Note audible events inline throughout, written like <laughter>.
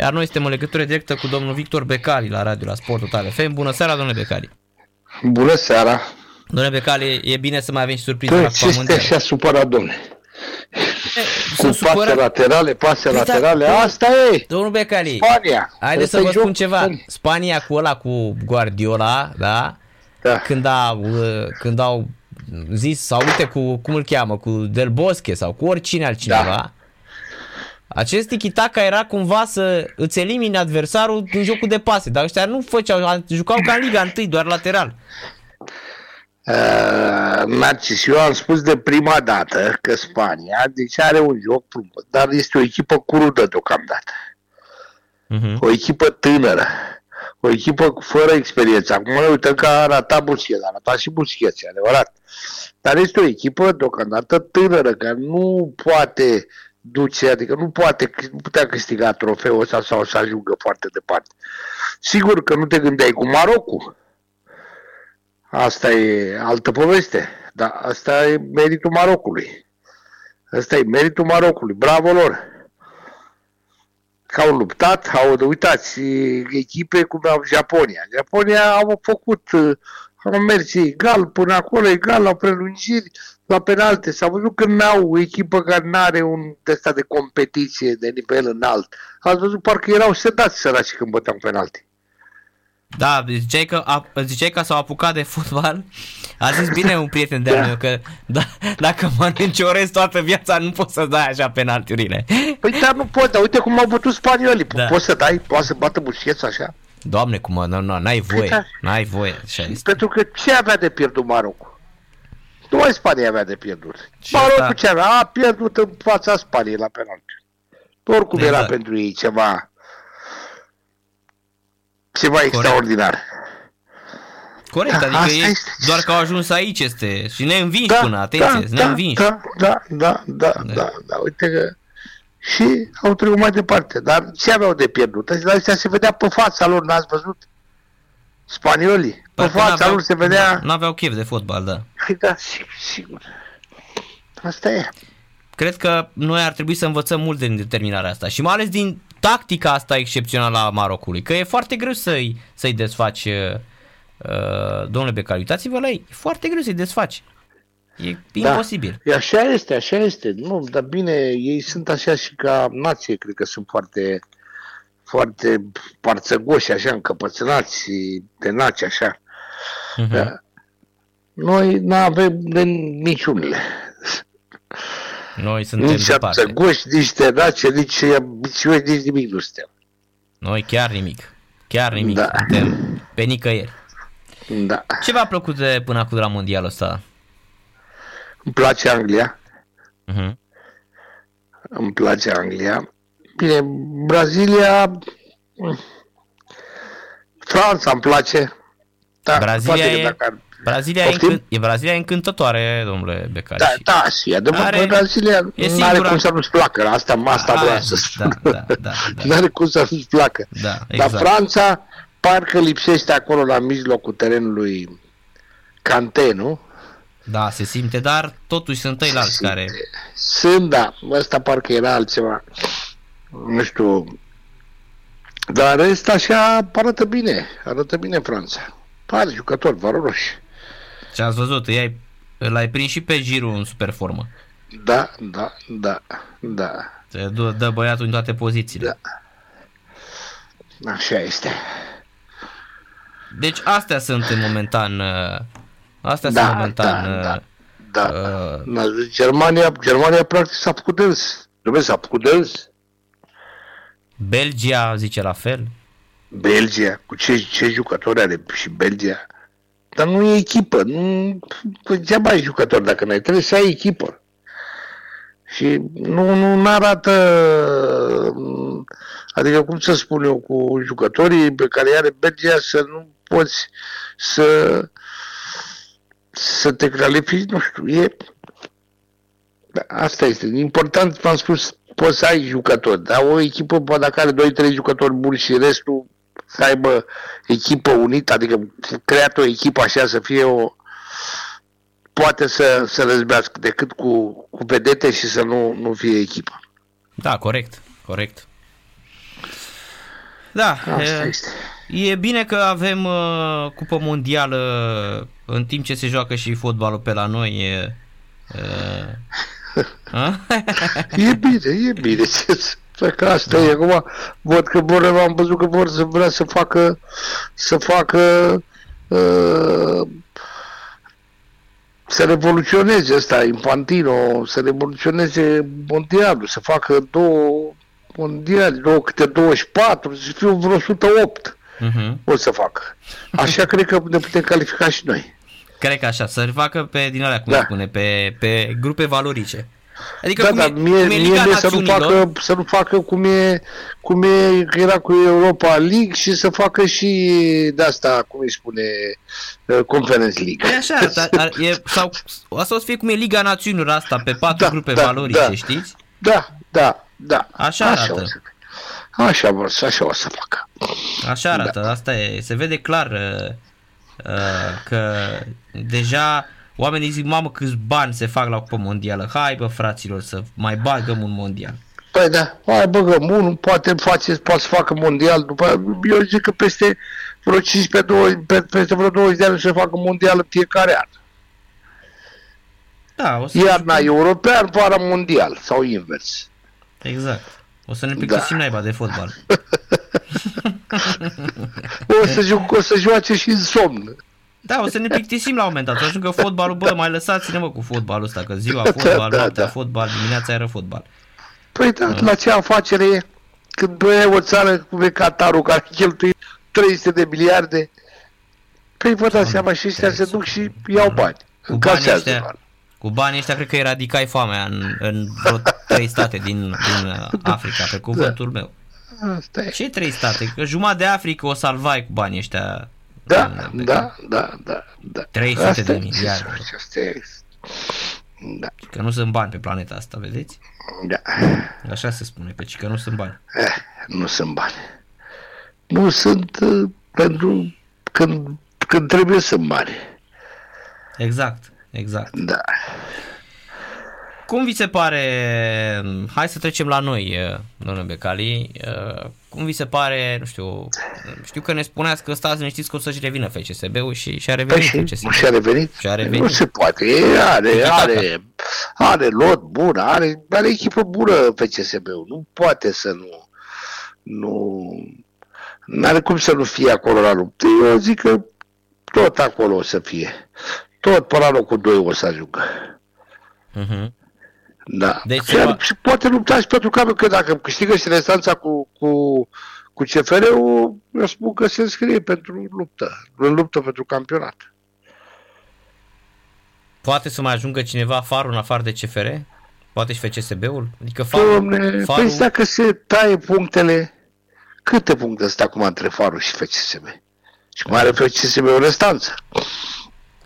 iar noi suntem în legătură directă cu domnul Victor Becali la radio la Sport Total FM. Bună seara, domnule Becali! Bună seara! Domnule Becali, e bine să mai avem și surprize la Păi, ce este așa supărat, domnule? Cu pase supărat. laterale, pase Păi, da, laterale, domnul- asta e! Domnul Becali, Spania! haideți să Ăsta vă e spun joc. ceva. Spania cu ăla cu Guardiola, da? Da. Când, a, uh, când au zis, sau uite cu, cum îl cheamă, cu Del Bosque sau cu oricine altcineva, Da. Acest tiki-taka era cumva să îți elimine adversarul din jocul de pase, dar ăștia nu făceau, jucau ca în Liga 1, doar lateral. Uh, Narcis, eu am spus de prima dată că Spania, deci are un joc frumos, dar este o echipă crudă deocamdată. Uh-huh. O echipă tânără. O echipă fără experiență. Acum ne uităm că a ratat Busquets, a ratat și Busquets, e adevărat. Dar este o echipă deocamdată tânără, care nu poate duce, adică nu poate, nu putea câștiga trofeul ăsta sau să ajungă foarte departe. Sigur că nu te gândeai cu Marocul. Asta e altă poveste. Dar asta e meritul Marocului. Asta e meritul Marocului. Bravo lor! Că au luptat, au, uitați, echipe cum au Japonia. Japonia au făcut, uh, au mers egal până acolo, egal la prelungiri, la penalte. S-a văzut că n-au o echipă care nu are un testa de competiție de nivel înalt. Ați văzut, parcă erau sedați săraci când băteau penalte. Da, ziceai că, a, ziceai că s-au apucat de fotbal. A zis bine un prieten de-al Da. meu că da, dacă mănânci orez toată viața nu poți să dai așa penaltiurile. Păi dar nu pot, dar uite cum au bătut spaniolii. Da. Poți să dai, poți să bată bușcheț așa? Doamne, cum mă, nu, nu, n-ai voie, da. n-ai voie. Așa este. Pentru că ce avea de pierdut Marocul? Numai Spania avea de pierdut. Și Marocul asta- ce avea? A pierdut în fața Spaniei la penalti. Oricum Exact. era pentru ei ceva ceva extraordinar. Corect, Da, adică asta ei, este. doar că au ajuns aici este și ne învinși până, atenție, da, ne învinși. da, da, da, da, da, da, da, uite că și au trecut mai departe. Dar ce aveau de pierdut? Dar astea se vedea pe fața lor, n-ați văzut? Spaniolii. Pe Parcă fața n-aveau- lor se vedea... N-aveau chef de fotbal, da. Păi da, sigur, sigur. Asta e. Cred că noi ar trebui să învățăm mult din determinarea asta și mai ales din tactica asta excepțională a Marocului, că e foarte greu să-i, să-i desfaci, uh, uh, domnule Becali, uitați-vă la ei, e foarte greu să-i desfaci. E imposibil. Da. E așa este, așa este. Nu, dar bine, ei sunt așa și ca nație, cred că sunt foarte foarte parțăgoși, așa, încăpățânați, tenaci, așa. Uh-huh. Da. Noi nu avem de niciunile. Noi suntem Nici departe. arțăgoși, nici tenaci, nici ambițioși, nici nimic nu suntem. Noi chiar nimic. Chiar nimic. Da. Suntem pe nicăieri. Da. Ce v-a plăcut de până acum de la mondialul ăsta? Îmi place Anglia. Uh-huh. Îmi place Anglia. Bine, Brazilia... Franța îmi place. Da, Brazilia poate că e- dacă ar- Brazilia e, Poftim? încânt, e Brazilia e încântătoare, domnule Becali. Da, și- da, și adevărat, Are- are, Brazilia e nu are singura- cum să nu-ți placă. Asta, asta A, vreau să da, spun. da, da, da. Nu are cum să nu-ți placă. Da, Dar exact. Franța parcă lipsește acolo la mijlocul terenului Cante, nu? Da, se simte, dar totuși sunt ei alți care... Sunt, da. Ăsta parcă era altceva. Nu știu. Dar rest așa arată bine. Arată bine Franța. Pare jucători valoroși. Ce ați văzut, i l-ai prins și pe Giroud în super formă. Da, da, da, da. Se dă, dă băiatul în toate pozițiile. Da. Așa este. Deci astea sunt în momentan... uh, Astea Da, sunt momentan... da, uh, da. Da. uh, Da, Germania, Germania practic s-a făcut de râs. Trebuie s-a făcut de râs. Belgia zice la fel. Belgia, cu ce, ce jucători are și Belgia. Dar nu e echipă. Nu, degeaba ai jucători dacă n-ai. Trebuie să ai echipă. Și nu, nu arată, adică cum să spun eu, cu jucătorii pe care are Belgia să nu poți să să te califici, nu știu, e da, asta este. Important, v-am spus, poți să ai jucători, dar o echipă, poate dacă are 2-3 jucători buni și restul să aibă echipă unită, adică creat o echipă așa să fie o poate să, să răzbească decât cu, cu vedete și să nu, nu fie echipă. Da, corect, corect. Da, Asta e, este. e bine că avem uh, cupă mondială în timp ce se joacă și fotbalul pe la noi. E, uh, <laughs> a? E bine, e bine. Ce să fac că asta e acum. Văd că vor, am văzut că vor să vrea să facă să facă uh, să revoluționeze ăsta, Infantino, să revoluționeze mondialul, să facă două mondiali, două câte 24, să fie vreo 108 Uh-huh. o să facă. Așa cred că ne putem califica și noi. Cred că așa, să facă pe din alea, cum Da. da. spune, pe, pe grupe valorice. Adică Da, cum, dar e, mie, cum e mie, Liga mie să, nu Națiunilor, facă, să nu facă cum e, cum e că era cu Europa League și să facă și de asta, cum îi spune, uh, Conference League. E așa, dar, dar e, sau asta o să fie cum e Liga Națiunilor asta, pe patru Da, grupe da, valorice, da. știți? Da, da, da. Așa așa arată. o să fie. Așa, vor, să- așa o să facă. Așa arată, asta e, se vede clar uh, uh, că deja oamenii zic, mamă, câți bani se fac la Cupa Mondială, hai bă fraților să mai bagăm un mondial. Păi da, hai băgăm unul, poate face, poate să facă mondial după, eu zic că peste vreo 15, 20, pe, peste vreo 20 de ani să facă mondial în fiecare an. Da, o să Iarna european, vara mondial sau invers. Exact. O să ne plictisim da. naiba de fotbal. <laughs> <laughs> O să, joc, o să joace și în somn. Da, o să ne plictisim la un moment dat. O să ajungă fotbalul, bă, mai lăsați-ne mă cu fotbalul ăsta, că ziua fotbal, da, noaptea da. fotbal, dimineața era fotbal. Păi da, la ce afacere e? Când e o țară cum e Qatarul care cheltuie 300 de miliarde, păi vă dați seama și ăștia se duc și iau bani. Cu banii Încasează ăștia, bani. cu banii ăștia cred că eradicai foamea în, în vreo trei state din, din uh, <laughs> Africa, pe cuvântul meu. Asta e. Ce trei state? Că jumătate de Africa o salvai cu banii ăștia. Da, domnule, da, da, da, da. 300 Asta de e, miliarde. Asta e. Da, Că nu sunt bani pe planeta asta, vedeți? da. Așa se spune, că, că nu sunt bani. Eh, nu sunt bani. Nu sunt uh, pentru când, când trebuie sunt bani. Exact, exact. Da. Cum vi se pare, hai să trecem la noi, eh, domnule Becali, eh, cum vi se pare, nu știu, știu că ne spuneați că stați liniștiți că o să-și revină FCSB-ul și și-a Păi revenit și, FCSB. și-a revenit? Și-a revenit. Nu se poate. E, are, Tiki-taka. are, are lot bun, are, are echipă bună FCSB-ul. Nu poate să nu... Nu... N-are cum să nu fie acolo la luptă. Eu zic că tot acolo o să fie. Tot până la locul 2 o să ajungă. Mhm. Da. Deci și, se ar- va- și poate lupta și pentru campionat, că dacă câștigă și restanța cu, cu, cu CFR-ul, eu spun că se înscrie pentru luptă, în luptă pentru campionat. Poate să mai ajungă cineva farul în afară de CFR? Poate și FCSB-ul? Adică farul, Domne, farul păi dacă se taie punctele, câte puncte sunt acum între Farul și FCSB? Și mai are FCSB o restanță.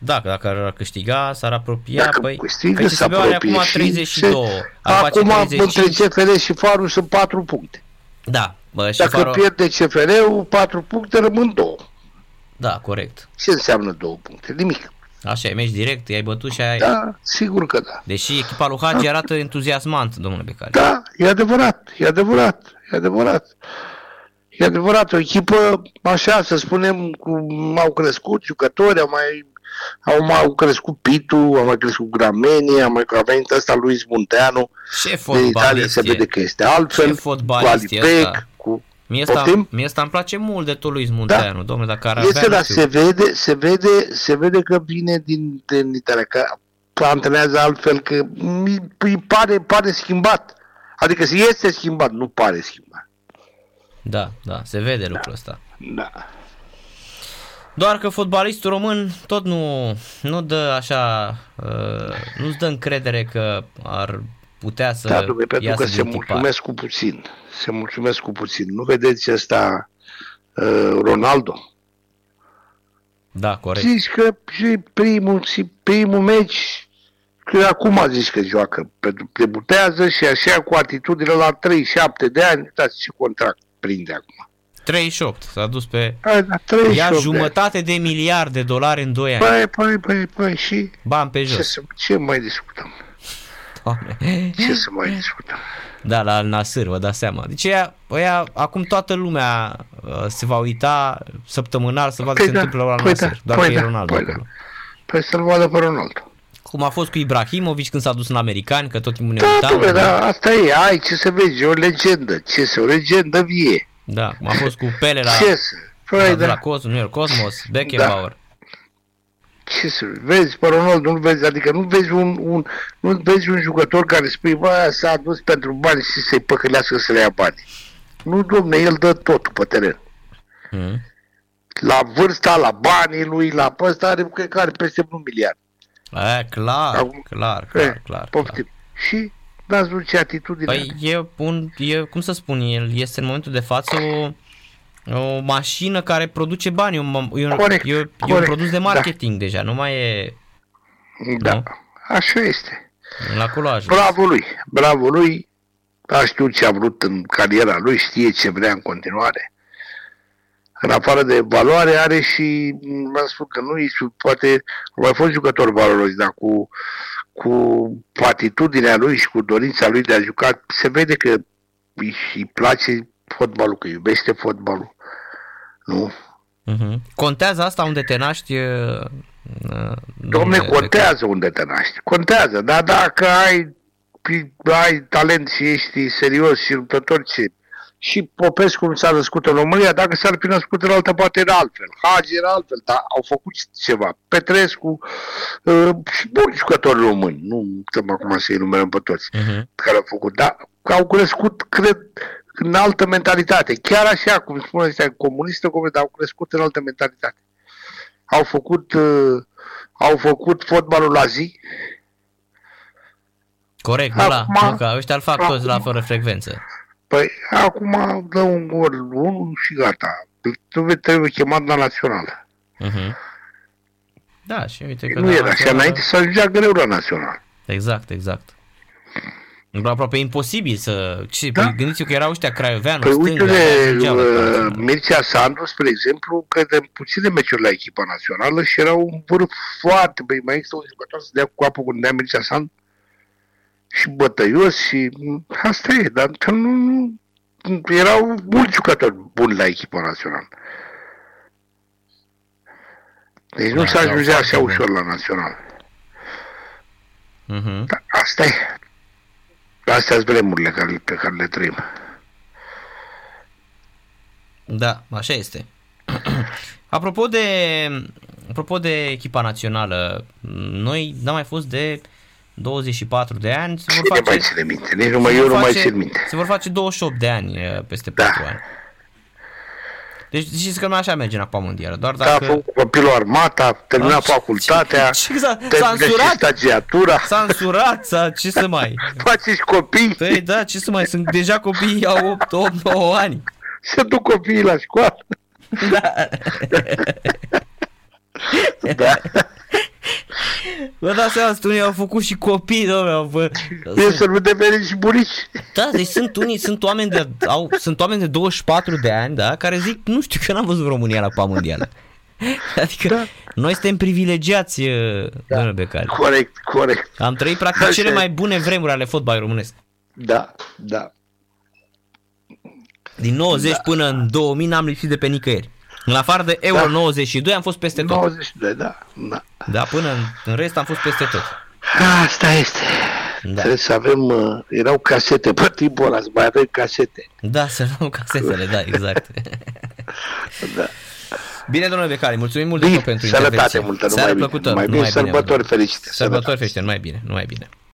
Da, că dacă ar câștiga, s-ar apropia, Dacă păi câștigă, se FCSB-ul are apropie acum și 32, se- ar face Acum, 35. între CFR și Farul sunt 4 puncte. Da, bă, și Dacă farul... pierde CFR-ul, 4 puncte, rămân 2. Da, corect. Ce înseamnă 2 puncte? Nimic. Așa, ai mers direct, i-ai bătut și ai... Da, sigur că da. Deși echipa lui Hagi arată entuziasmant, domnule Becali. Da, e adevărat, e adevărat, e adevărat. E adevărat, o echipă, așa să spunem, cum au crescut jucători, au mai, au mai au crescut Pitu, au mai crescut Grameni, a mai a venit ăsta Luis Munteanu, Ce din Italia fotbalist se e. vede că este altfel, Ce cu fotbalist e Alipec, ăsta? cu... Mie asta, Poftim? mie asta îmi place mult de tot lui Munteanu, da. domnule, dacă ar avea, Este, nu dar știu, se vede, se vede, se vede că vine din, din Italia, că antrenează altfel, că mi- îi pare, pare schimbat. Adică este schimbat, nu pare schimbat. Da, da, se vede lucrul ăsta. Da. Doar că fotbalistul român tot nu, nu dă așa, uh, nu-ți dă încredere că ar putea să Da, domnule, pentru iasă că se din tipar. mulțumesc cu puțin. Se mulțumesc cu puțin. Nu vedeți ăsta uh, Ronaldo? Da, corect. Zici că și primul, și primul meci, că acum zici că joacă, pentru că debutează și așa cu atitudine la 37 de ani, uitați ce contract prinde acum. 38, s-a dus pe... Hai, la 38 Ia de ani. jumătate de miliard de dolari în 2 ani. Păi, păi, păi, păi, și Bani pe ce, jos. să, ce mai discutăm? Doamne. Ce să mai discutăm? Da, la Al Nasr, vă dați seama. Deci ea, ăia, acum toată lumea uh, se va uita săptămânal să vadă Păi ce da, se întâmplă la păi Nasser, da, doar păi că e da, Ronaldo păi da. acolo. Păi să-l vadă pe Ronaldo. Cum a fost cu Ibrahimovic când s-a dus în americani, că tot timpul ne Da, uitam. dom'le, da, asta e, ai ce să vezi, e o legendă, ce să, o legendă vie. Da, cum a fost cu Pele la, Ce să, la, păi la da, Cosmos, New York Cosmos, Beckenbauer. ce să vezi pe Ronaldo, nu vezi, adică nu vezi un, un, nu vezi un jucător care spui, bă, s-a adus pentru bani și să-i păcălească să le ia bani. Nu, domne, el dă totul pe teren. Hmm. La vârsta, la banii lui, la ăsta are, cred că are peste un miliard. E, clar, Acum- clar, clar, Eh, clar, clar. Poftim. Și n-ați văzut ce atitudine Păi e un, e, cum să spun, el este în momentul de față o, o mașină care produce bani, e un, e un, Corect, e, e un corect, produs de da. marketing deja, nu mai e Da, nu? așa este. la acolo a ajuns. Bravo lui, bravo lui. A știut ce a vrut în cariera lui, știe ce vrea în continuare. În afară de valoare are și, v-am spus că nu, Iisus, poate a mai fost jucător valoros, dar cu, cu atitudinea lui și cu dorința lui de a juca, se vede că îi, îi place fotbalul, că iubește fotbalul. Nu? Mhm. Contează asta unde te naști? e, uh, Domne, domnule contează unde te naști. Contează, dar dacă ai, ai talent și ești serios și luptător, ce? Și Popescu nu s-a născut în România, dacă s-ar fi născut în altă parte era altfel. Hagi era altfel, dar au făcut ceva. Petrescu uh, și buni jucători români, nu stăm acum să-i numerăm pe toți Mhm. care au făcut, dar au crescut, cred, în altă mentalitate. Chiar așa, cum spune ăștia, comunistă, comunistă, au crescut în altă mentalitate. Au făcut, uh, au făcut fotbalul la zi, Corect, nu la, Acum- nu, că ăștia îl fac toți la acum- fără frecvență. Păi acum dă un gol, unul și gata. Trebuie, trebuie chemat la națională. Mhm. Da, și uite că Nu la era așa, națională- înainte să ajungea greu la național. Exact, exact. Era aproape imposibil să... Ce, Da. da? Gândiți-vă că erau ăștia Craioveanu, Păi stânga, uite, ajungeau la uh, națională. Mircea Sandu, spre exemplu, cred în puține meciuri la echipa națională și era un vârf foarte, băi, mai există un jucător să dea cu apă când dea Mircea Sandu și bătăios și m, asta e, dar că nu, nu erau mulți jucători buni la echipa națională. Deci nu Da, s-a erau ajungea foarte așa buni. ușor la național. Mhm. Dar asta e. Astea sunt vremurile care, pe care le trăim. Da, așa este. <clears throat> apropo de apropo de echipa națională, noi n-am mai fost de 24 de ani, se vor Cine mai face, ține minte? Nici nu mai, se eu vor nu mai face- țin minte. Se vor face 28 de ani eh, peste Da. 4 ani. Deci știți că nu așa merge în Apa Mondială, doar Da, a dacă... făcut copilul armata, a terminat Ah, facultatea, ce- exact, s-a termină și însurat. stagiatura, S-a însurat, s-a, ce să mai... <laughs> face și copii, Păi da, ce să mai sunt, deja copiii au 8, 8 9 ani. se duc copiii la școală. Da. Da. <laughs> Vă dați seama, sunt unii au făcut și copii, domnule, au fă... E să nu deveni și bunici. Da, deci sunt unii, sunt oameni de, au, sunt oameni de 24 de ani, da, care zic, nu știu, că n-am văzut România la Cupa Mondială. Adică Da. noi suntem privilegiați, da. domnule Becali. Corect, corect. Am trăit practic Așa cele e. mai bune vremuri ale fotbalului românesc. Da, da. Din 90 da. până în 2000 n-am lipsit de pe nicăieri. În afară de Euro Da. 92 am fost peste tot. 92, da, da. Da, până în, în rest am fost peste tot. Asta este. Da. Trebuie să avem, uh, erau casete pe timpul ăla, să mai avem casete. Da, să luăm casetele, da, exact. <laughs> Da. Bine, domnule Becali, mulțumim mult de Bine, tot pentru sănătate intervenție. multă, Seară numai bine. plăcută, Numai bine, numai bine, sărbători mulțumim. fericite. Sărbători fericite, numai bine, numai bine.